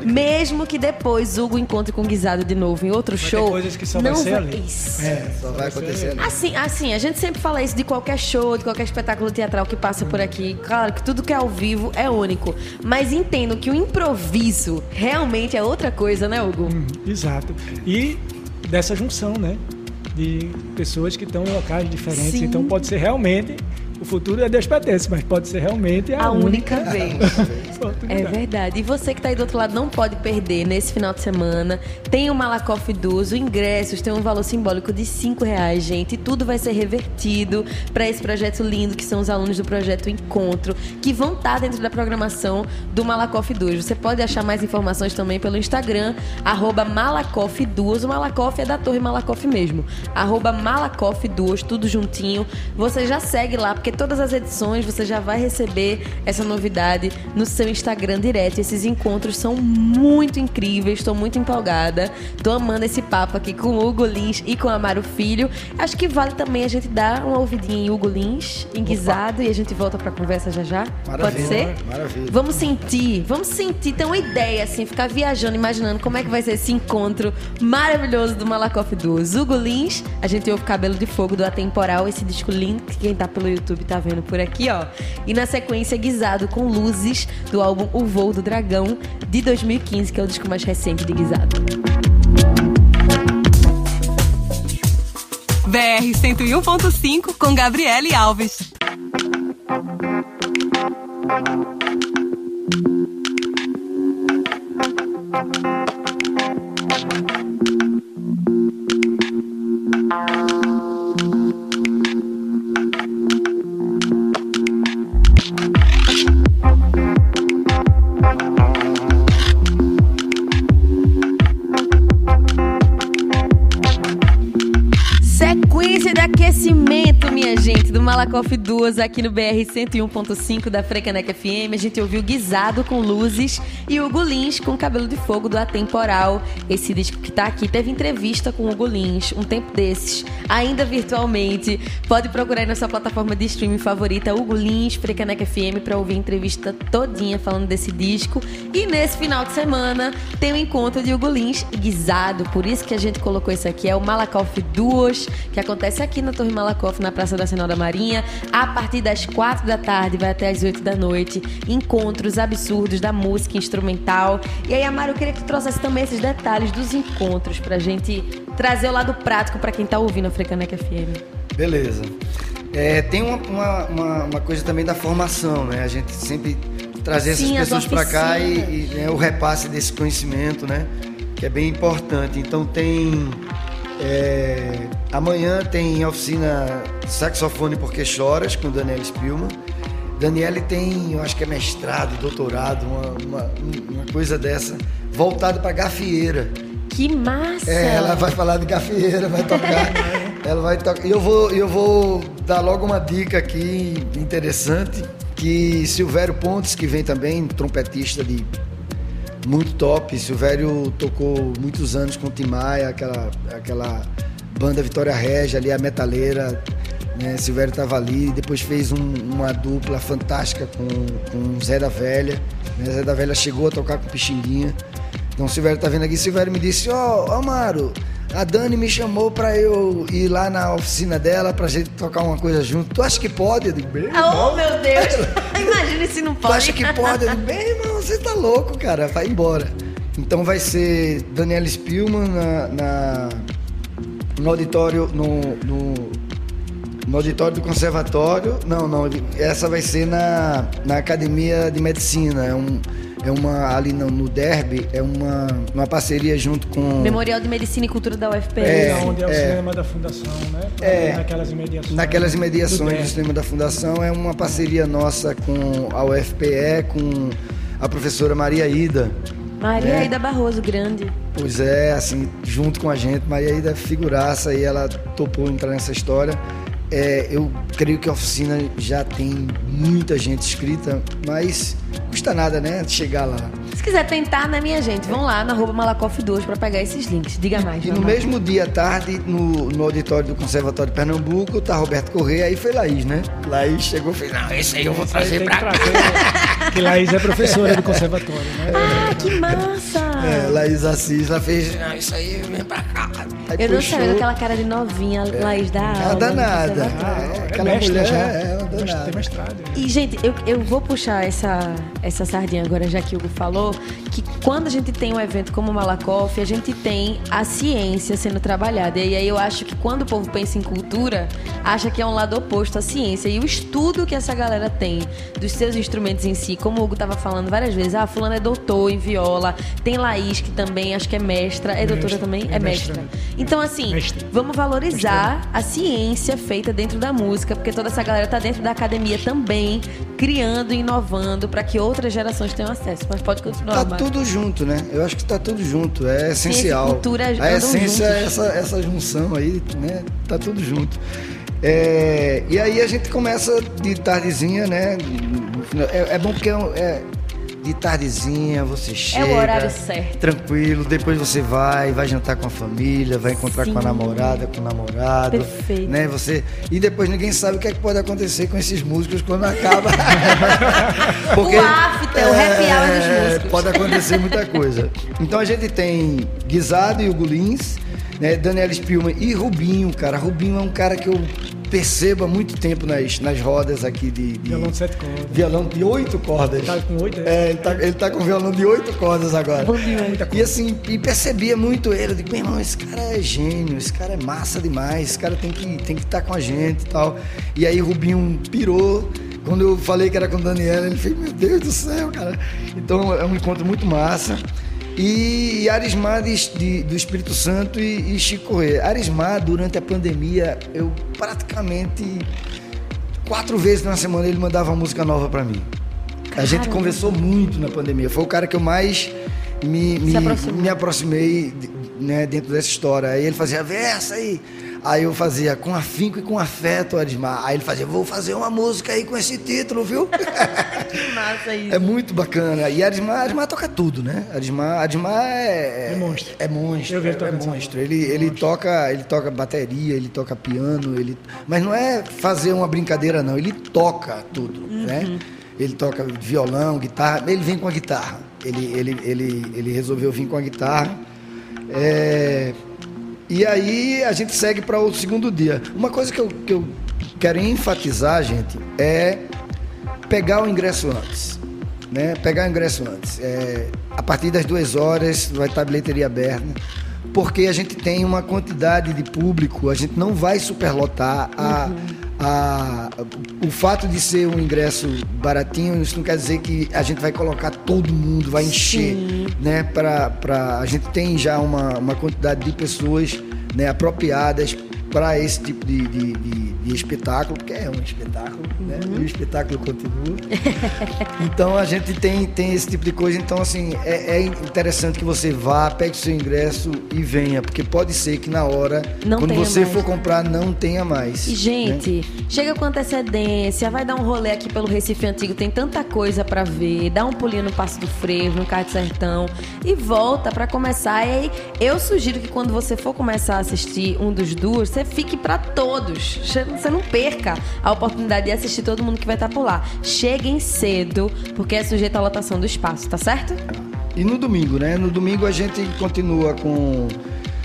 Mesmo que depois Hugo encontre com Guisado de novo em outro vai show. coisas que só não vai ser ali. Isso. É, só vai acontecer ali. Assim, assim, a gente sempre fala isso de qualquer show, de qualquer espetáculo teatral que passa por aqui. Claro que tudo que é ao vivo é único. Mas entendo que o improviso realmente é outra coisa, né, Hugo? Hum, exato. E dessa junção, né? De pessoas que estão em locais diferentes. Sim. Então pode ser realmente o futuro é Deus pertence, mas pode ser realmente a, a única, única vez. *laughs* é verdade. E você que está aí do outro lado não pode perder nesse final de semana. Tem o Malakoff os ingressos tem um valor simbólico de cinco reais, gente. E tudo vai ser revertido para esse projeto lindo que são os alunos do projeto Encontro, que vão estar tá dentro da programação do Malakoff Duos. Você pode achar mais informações também pelo Instagram, arroba Malakoff. O Malakoff é da Torre Malakoff mesmo. Arroba Malakoff tudo juntinho. Você já segue lá, porque porque todas as edições você já vai receber essa novidade no seu Instagram direto. Esses encontros são muito incríveis, estou muito empolgada. Estou amando esse papo aqui com o Hugo Lins e com o Amaro Filho. Acho que vale também a gente dar uma ouvidinha em Hugo Lins, em Guisado, e a gente volta para a conversa já já. Maravilha, Pode ser? Maravilha. Vamos sentir, vamos sentir, ter uma ideia, assim, ficar viajando, imaginando como é que vai ser esse encontro maravilhoso do Malakoff Duos. Hugo Lins, a gente ouve Cabelo de Fogo do Atemporal, esse disco lindo que quem tá pelo YouTube YouTube tá vendo por aqui, ó. E na sequência, Guisado com Luzes, do álbum O Voo do Dragão, de 2015, que é o disco mais recente de Guisado. BR 101.5 com Gabriele Alves. Malakoff Duas aqui no BR 101.5 da Frecanec FM. A gente ouviu Guisado com Luzes e Hugo Lins com Cabelo de Fogo do Atemporal. Esse disco que tá aqui teve entrevista com o Hugo Lins um tempo desses, ainda virtualmente. Pode procurar aí na sua plataforma de streaming favorita, Hugo Lins, Frecanec FM, para ouvir a entrevista todinha falando desse disco. E nesse final de semana tem o um encontro de Hugo Lins e Guisado. Por isso que a gente colocou isso aqui. É o Malakoff Duas, que acontece aqui na Torre Malakoff, na Praça da Senhora Marinha a partir das quatro da tarde, vai até as oito da noite. Encontros absurdos da música instrumental. E aí, Amaro, eu queria que tu trouxesse também esses detalhes dos encontros pra gente trazer o lado prático para quem tá ouvindo a Frecanec FM. Beleza. É, tem uma, uma, uma, uma, coisa também da formação, né? A gente sempre trazer essas Sim, pessoas para cá e, e né, o repasse desse conhecimento, né? Que é bem importante. Então tem é, amanhã tem oficina Saxofone Porque Choras com Daniela Spielman. Daniele tem, eu acho que é mestrado, doutorado, uma, uma, uma coisa dessa, voltado para gafieira. Que massa! É, ela vai falar de gafieira, vai tocar. *laughs* ela vai tocar. E eu vou, eu vou dar logo uma dica aqui interessante, que Silvério Pontes, que vem também, trompetista de muito top. Silvério tocou muitos anos com o Tim Maia, aquela, aquela banda Vitória Regia ali, a metaleira. Né? Silvério estava ali, depois fez um, uma dupla fantástica com, com Zé da Velha. Né? Zé da Velha chegou a tocar com Pixinguinha. Então o Silvério tá vendo aqui, Silvério me disse, ó, oh, Amaro, a Dani me chamou para eu ir lá na oficina dela pra gente tocar uma coisa junto. Tu acha que pode? Eu digo, bem, Oh, meu Deus! *laughs* Imagina se não pode. Tu acha que pode? Eu digo, bem, irmão, você tá louco, cara, vai embora. Então vai ser Daniela Spielman na, na no auditório, no, no, no, auditório do conservatório. Não, não, essa vai ser na, na Academia de Medicina. É um é uma ali no, no Derby, é uma, uma parceria junto com Memorial de Medicina e Cultura da UFPR, é, onde é o é, cinema da fundação, né? É, naquelas imediações. Naquelas imediações do, do cinema da fundação é uma parceria nossa com a UFPE, com a professora Maria Ida. Maria né? Ida Barroso, grande. Pois é, assim, junto com a gente, Maria Ida é figuraça e ela topou entrar nessa história. É, eu creio que a oficina já tem muita gente inscrita, mas custa nada, né? Chegar lá. Se quiser tentar, né, minha gente? Vão lá na arroba Malakoff2 para pegar esses links. Diga mais. E no mesmo dia à tarde, no, no auditório do Conservatório de Pernambuco, tá Roberto Correia, aí foi Laís, né? Laís chegou e fez, não, esse aí eu vou trazer pra cá. *laughs* Que Laís é professora do conservatório, né? Ah, que massa! É, Laís Assis, ela fez, não, isso aí vem pra cá. Aí eu puxou, não sabia aquela cara de novinha, é, Laís da aula. Nada, nada. É, aquela é mulher já. é, é tem mestrado. E, gente, eu, eu vou puxar essa, essa sardinha agora, já que o Hugo falou, que quando a gente tem um evento como o Malakoff, a gente tem a ciência sendo trabalhada. E aí eu acho que quando o povo pensa em cultura, acha que é um lado oposto à ciência. E o estudo que essa galera tem dos seus instrumentos em si, como o Hugo estava falando várias vezes, ah, fulano é doutor em viola, tem Laís, que também acho que é mestra, é doutora também? É, é mestra. Então, assim, vamos valorizar a ciência feita dentro da música, porque toda essa galera tá dentro da academia também, criando e inovando para que outras gerações tenham acesso. Mas pode continuar. Tá tudo junto, né? Eu acho que tá tudo junto, é essencial. cultura a essência é essa, essa junção aí, né? Tá tudo junto. É, e aí a gente começa de tardezinha, né? É, é bom porque é, é de tardezinha, você chega. É o horário certo. Tranquilo, depois você vai, vai jantar com a família, vai encontrar Sim. com a namorada, com o namorado. Perfeito. Né? Você, e depois ninguém sabe o que, é que pode acontecer com esses músicos quando acaba. *laughs* *laughs* Porque, o after, é, o happy hour dos é, músicos. Pode acontecer muita coisa. Então a gente tem Guisado e o Gulins, né? Daniel Spielman e Rubinho, cara. Rubinho é um cara que eu percebo há muito tempo nas, nas rodas aqui de, de Violão de sete cordas. Violão de oito cordas. Ele tá com oito? É, é ele tá, ele tá com violão de oito cordas agora. E assim, e percebia muito ele. Eu digo, meu irmão, esse cara é gênio, esse cara é massa demais, esse cara tem que estar tem que tá com a gente e tal. E aí Rubinho pirou. Quando eu falei que era com o Daniel, ele fez, meu Deus do céu, cara. Então é um encontro muito massa. E Arismar de, de, do Espírito Santo e, e Chico Corrêa. Arismar, durante a pandemia, eu praticamente quatro vezes na semana ele mandava uma música nova para mim. Caramba. A gente conversou muito na pandemia. Foi o cara que eu mais me, me, me aproximei né, dentro dessa história. Aí ele fazia, versa aí. Aí eu fazia com afinco e com afeto, Admar. Aí ele fazia, vou fazer uma música aí com esse título, viu? *laughs* que massa isso. É muito bacana. E Admar, Admar toca tudo, né? Admar, Admar é, é monstro. É monstro. Eu vi ele é, é monstro. Ele, ele toca, ele toca bateria, ele toca piano, ele mas não é fazer uma brincadeira não, ele toca tudo, uhum. né? Ele toca violão, guitarra, ele vem com a guitarra. Ele, ele, ele, ele resolveu vir com a guitarra. É, e aí a gente segue para o segundo dia. Uma coisa que eu, que eu quero enfatizar, gente, é pegar o ingresso antes. Né? Pegar o ingresso antes. É, a partir das duas horas vai estar a bilheteria aberta, porque a gente tem uma quantidade de público, a gente não vai superlotar a. Uhum a, o fato de ser um ingresso baratinho, isso não quer dizer que a gente vai colocar todo mundo, vai encher, Sim. né? Pra, pra, a gente tem já uma, uma quantidade de pessoas né, apropriadas para esse tipo de, de, de, de, espetáculo, porque é um espetáculo, né? uhum. né? E o espetáculo continua. então a gente tem, tem esse tipo de coisa. Então, assim, é, é, interessante que você vá, pegue seu ingresso e venha, porque pode ser que na hora, não quando você mais, for né? comprar, não tenha mais. E, gente, né? chega com antecedência, vai dar um rolê aqui pelo Recife Antigo, tem tanta coisa para ver, dá um pulinho no Passo do Frevo, no Carro Sertão e volta para começar. E aí, eu sugiro que quando você for começar a assistir um dos duas, você fique para todos. Você não perca a oportunidade de assistir todo mundo que vai estar por lá. Cheguem cedo, porque é sujeito à lotação do espaço, tá certo? E no domingo, né? No domingo a gente continua com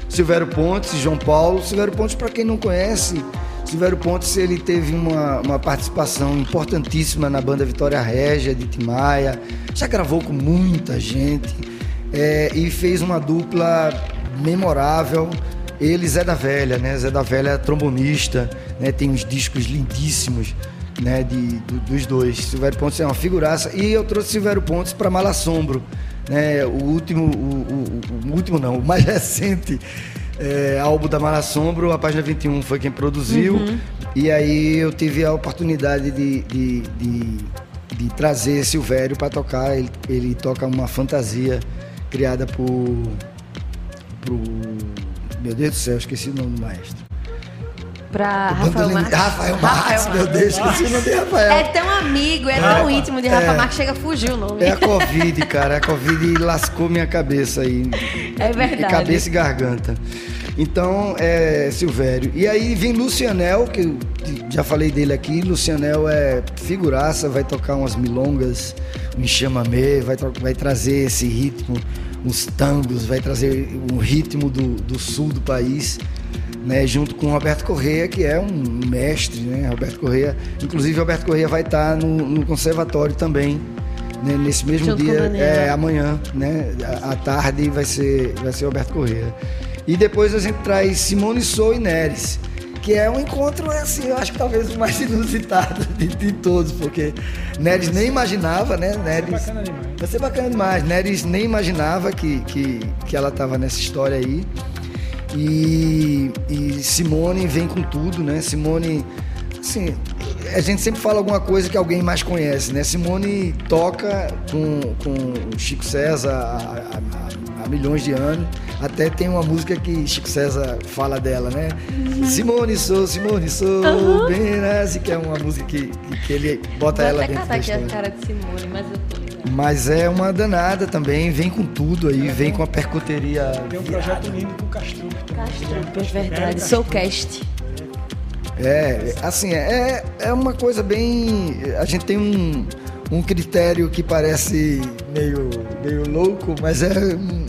Silvério Pontes João Paulo. Silvério Pontes, para quem não conhece, Silvério Pontes ele teve uma, uma participação importantíssima na banda Vitória Régia de Timaya. Já gravou com muita gente é, e fez uma dupla memorável ele, Zé da Velha, né? Zé da Velha é trombonista, né? Tem uns discos lindíssimos, né? De, do, dos dois. Silvério Pontes é uma figuraça. E eu trouxe Silvério Pontes para Malassombro, né? O último, o, o, o, último não, o mais *laughs* recente é, álbum da Malassombro, a página 21 foi quem produziu. Uhum. E aí eu tive a oportunidade de, de, de, de trazer Silvério para tocar. Ele, ele toca uma fantasia criada por, por meu Deus do céu, esqueci o nome do maestro. Pra Rafael Marques. Rafael Marques, meu Deus, esqueci o nome de Rafael. É tão amigo, é tão é, íntimo de Rafael é, Marques, chega a fugir o nome. É a Covid, cara. A Covid lascou minha cabeça aí. É verdade. Cabeça e garganta. Então, é Silvério. E aí vem Lucianel, que eu já falei dele aqui. Lucianel é figuraça, vai tocar umas milongas, um chamamé, vai, vai trazer esse ritmo, uns tangos, vai trazer um ritmo do, do sul do país. Né, junto com o Roberto Correia, que é um mestre, né? Roberto Correia, inclusive Roberto Correia vai estar no, no conservatório também, né? nesse mesmo junto dia, é, amanhã, né? À tarde vai ser, vai ser Roberto Correia. E depois a gente traz Simone Sou e Neres, que é um encontro, assim, eu acho que talvez o mais *laughs* inusitado de, de todos, porque Neres nem imaginava, né? Neres, vai ser bacana demais. Vai ser bacana demais. Neres nem imaginava que, que, que ela estava nessa história aí. E, e Simone vem com tudo, né? Simone, assim, a gente sempre fala alguma coisa que alguém mais conhece, né? Simone toca com, com Chico César há, há, há milhões de anos. Até tem uma música que Chico César fala dela, né? Uhum. Simone sou, Simone sou, uhum. bem nasce, que é uma música que, que ele bota Vou ela dentro da história. aqui a cara de Simone, mas eu tô mas é uma danada também, vem com tudo aí, é, vem com a percuteria. Tem um projeto lindo com o Castrup. Castrup, é verdade. Sou cast. É, assim, é, é uma coisa bem. A gente tem um, um critério que parece meio, meio louco, mas é um,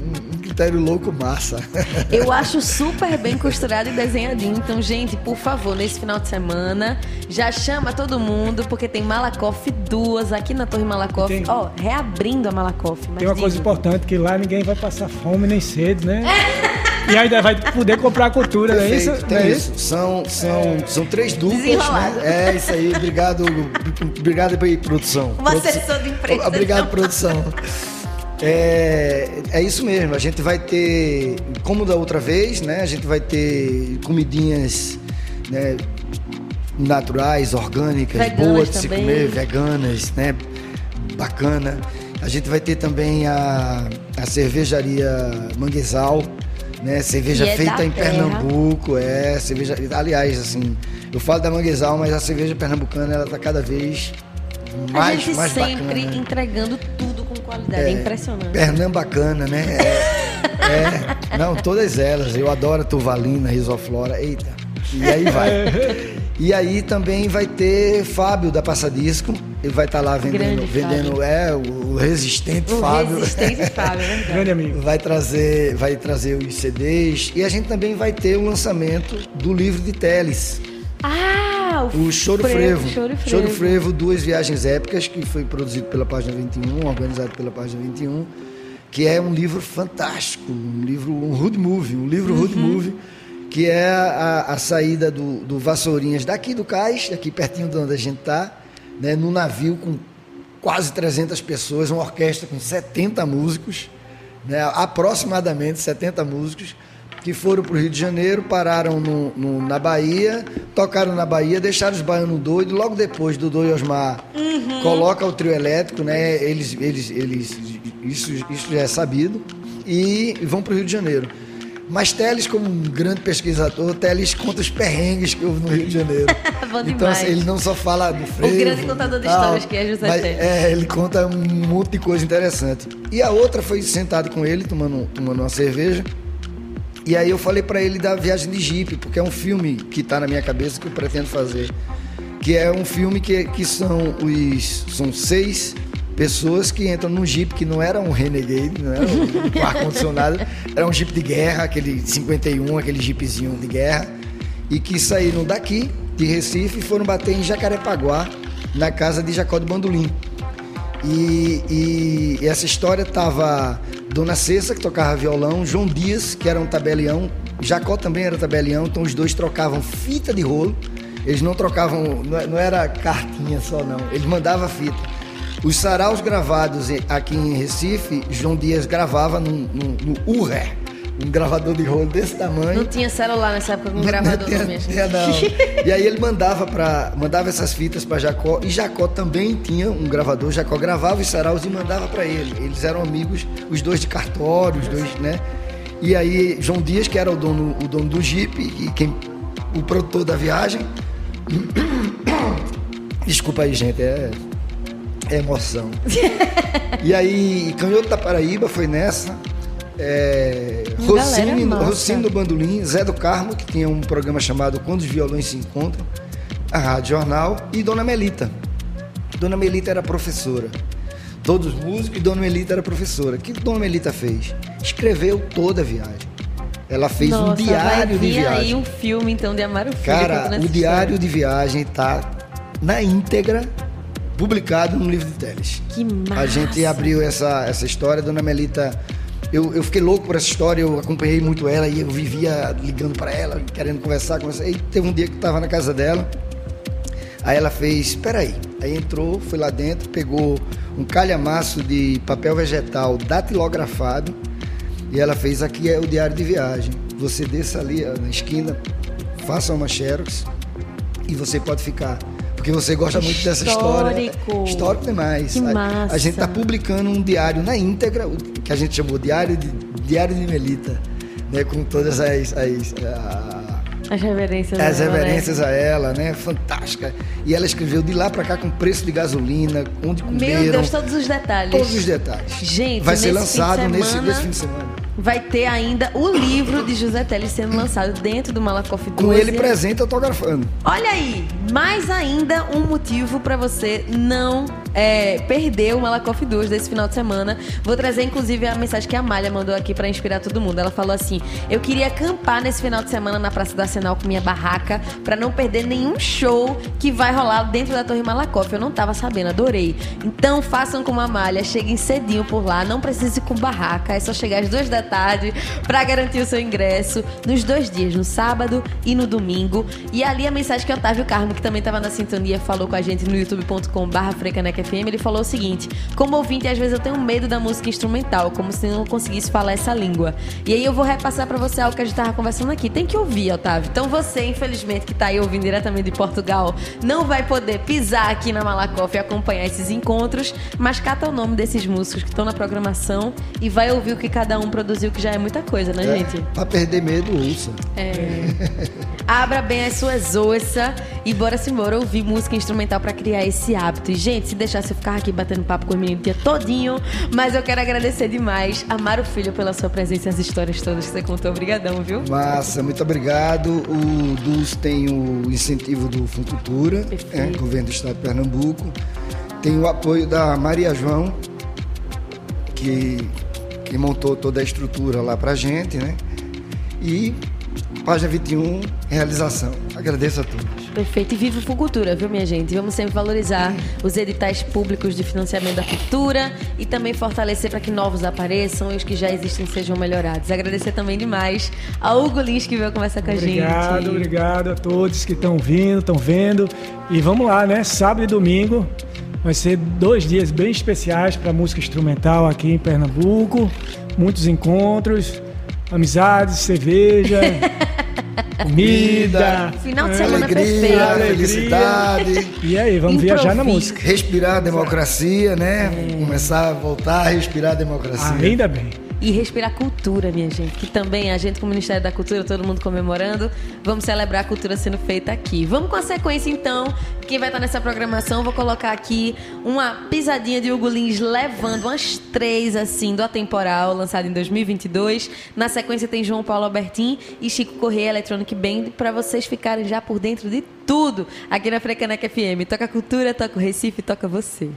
critério louco massa. *laughs* Eu acho super bem costurado e desenhadinho. Então, gente, por favor, nesse final de semana, já chama todo mundo, porque tem Malakoff duas aqui na Torre Malakoff. Ó, oh, reabrindo a Malakoff. Tem uma coisa importante, que lá ninguém vai passar fome nem sede, né? E ainda vai poder comprar cultura, não é isso? Tem é isso. São, são, é. são três duplas, né? É isso aí. Obrigado, obrigado aí, produção. Uma assessor de empresa. Obrigado, produção. É, é isso mesmo, a gente vai ter, como da outra vez, né? A gente vai ter comidinhas né, naturais, orgânicas, veganas boas de se comer, veganas, né? Bacana. A gente vai ter também a, a cervejaria Manguezal, né? Cerveja é feita em terra. Pernambuco, é, cerveja. Aliás, assim, eu falo da Manguezal, mas a cerveja pernambucana ela tá cada vez mais, a gente mais sempre bacana. entregando tudo com qualidade, é, é impressionante. Pernambacana, né? É, é, não, todas elas. Eu adoro a Tuvalina, Risoflora, eita. E aí vai. E aí também vai ter Fábio da Passadisco. Ele vai estar tá lá vendendo, vendendo é, o resistente o Fábio. Resistente *laughs* Fábio, é Grande amigo. Vai trazer, vai trazer os CDs. E a gente também vai ter o lançamento do livro de Teles. Ah, o, o Choro Frevo. Choro Frevo. Choro Frevo, duas viagens épicas, que foi produzido pela página 21, organizado pela página 21, que é um livro fantástico, um livro, um road movie, um livro uhum. road movie, que é a, a saída do, do Vassourinhas daqui do cais, aqui pertinho de onde a gente está, né, no navio com quase 300 pessoas, uma orquestra com 70 músicos, né, aproximadamente 70 músicos, que foram para o Rio de Janeiro, pararam no, no, na Bahia, tocaram na Bahia, deixaram os baianos doidos. Logo depois, Dudu e Osmar uhum. coloca o trio elétrico, né? Eles, eles, eles, isso, isso já é sabido, e vão para o Rio de Janeiro. Mas Teles, como um grande pesquisador, Teles conta os perrengues que houve no Rio de Janeiro. *laughs* então, assim, ele não só fala do frevo... O grande contador de histórias que é José mas, Teles. É, ele conta um monte de coisa interessante. E a outra foi sentado com ele, tomando, tomando uma cerveja, e aí eu falei para ele da Viagem de Jeep, porque é um filme que está na minha cabeça que eu pretendo fazer. Que é um filme que, que são os são seis pessoas que entram num Jeep que não era um Renegade, não era um *laughs* ar-condicionado, era um Jeep de guerra, aquele 51, aquele Jeepzinho de guerra, e que saíram daqui, de Recife, e foram bater em Jacarepaguá, na casa de Jacó do Bandolim. E, e, e essa história tava Dona Cessa, que tocava violão, João Dias, que era um tabelião, Jacó também era tabelião, então os dois trocavam fita de rolo. Eles não trocavam, não era cartinha só não, eles mandavam fita. Os saraus gravados aqui em Recife, João Dias gravava no, Urrer, um gravador de rolo desse tamanho. Não tinha celular nessa época com um gravador não tinha, tinha, não. *laughs* E aí ele mandava para mandava essas fitas para Jacó e Jacó também tinha um gravador. Jacó gravava os saraus e mandava para ele. Eles eram amigos, os dois de cartório, os dois, né? E aí João Dias, que era o dono, o dono do Jeep e quem o produtor da viagem. *coughs* Desculpa aí, gente, é emoção. e aí, Canhoto da Paraíba foi nessa. É, Rossini, Rossini no Bandolim, Zé do Carmo, que tinha um programa chamado Quando os Violões Se Encontram, a Rádio Jornal, e Dona Melita. Dona Melita era professora. Todos músicos e Dona Melita era professora. O que Dona Melita fez? Escreveu toda a viagem. Ela fez Nossa, um diário de viagem. aí um filme então de Amaro Filho. Cara, o diário de viagem está na íntegra publicado no livro de Teles. Que massa. A gente abriu essa, essa história, Dona Melita eu, eu fiquei louco por essa história, eu acompanhei muito ela e eu vivia ligando para ela, querendo conversar com ela. E teve um dia que eu estava na casa dela, aí ela fez, espera aí. Aí entrou, foi lá dentro, pegou um calhamaço de papel vegetal datilografado e ela fez, aqui é o diário de viagem. Você desça ali na esquina, faça uma xerox e você pode ficar porque você gosta muito dessa história. Histórico demais. A, a gente está publicando um diário na íntegra, que a gente chamou Diário de, diário de Melita, né, com todas as, as as reverências, as a, reverências ela, né? a ela, né? Fantástica. E ela escreveu de lá para cá com preço de gasolina, onde comeram. Meu Deus, todos os detalhes. Todos os detalhes. Gente, vai ser lançado semana, nesse, nesse fim de semana vai ter ainda o livro de José Teles sendo lançado dentro do Malakoff 12. Com ele presente autografando. Olha aí, mais ainda um motivo para você não é, perder o Malakoff 2 desse final de semana. Vou trazer inclusive a mensagem que a Malha mandou aqui para inspirar todo mundo. Ela falou assim: "Eu queria acampar nesse final de semana na Praça do Arsenal com minha barraca para não perder nenhum show que vai rolar dentro da Torre Malakoff. Eu não tava sabendo, adorei. Então façam como a Malha, cheguem cedinho por lá, não precise com barraca, é só chegar às duas da tarde para garantir o seu ingresso nos dois dias, no sábado e no domingo. E ali a mensagem que Otávio Carmo, que também estava na sintonia, falou com a gente no youtube.com/frecanecfm, ele falou o seguinte: "Como ouvinte, às vezes eu tenho medo da música instrumental, como se não conseguisse falar essa língua. E aí eu vou repassar para você algo que a gente tava conversando aqui. Tem que ouvir, Otávio. Então você, infelizmente, que tá aí ouvindo diretamente de Portugal, não vai poder pisar aqui na Malakoff e acompanhar esses encontros, mas cata o nome desses músicos que estão na programação e vai ouvir o que cada um produziu que já é muita coisa, né, é, gente? Pra perder medo, ouça. É. Abra bem as suas ouças e bora se embora ouvir música instrumental para criar esse hábito. E, gente, se deixasse eu ficar aqui batendo papo com o menino o dia todinho, mas eu quero agradecer demais a o Filho pela sua presença e as histórias todas que você contou. Obrigadão, viu? Massa, muito obrigado. O DUS tem o incentivo do Funcultura, é, governo do estado de Pernambuco. Tem o apoio da Maria João, que que montou toda a estrutura lá pra gente, né? E página 21, realização. Agradeço a todos. Perfeito. E viva a cultura, viu, minha gente? Vamos sempre valorizar os editais públicos de financiamento da cultura e também fortalecer para que novos apareçam e os que já existem sejam melhorados. Agradecer também demais a Hugo Lins que veio conversar com obrigado, a gente. Obrigado, obrigado a todos que estão vindo, estão vendo. E vamos lá, né? Sábado e domingo, Vai ser dois dias bem especiais para música instrumental aqui em Pernambuco. Muitos encontros, amizades, cerveja, *laughs* comida. Final de semana alegria, perfeito. felicidade. E aí, vamos Improviso. viajar na música. Respirar a democracia, né? É. Começar a voltar a respirar a democracia. Ainda bem e respirar cultura, minha gente. Que também a gente, como Ministério da Cultura, todo mundo comemorando, vamos celebrar a cultura sendo feita aqui. Vamos com a sequência, então. Quem vai estar nessa programação, vou colocar aqui uma pisadinha de Hugo Lins levando umas três, assim, do Atemporal, lançado em 2022. Na sequência tem João Paulo Albertin e Chico Correia Electronic Band, para vocês ficarem já por dentro de tudo aqui na Frecaneca FM. Toca cultura, toca o Recife, toca você.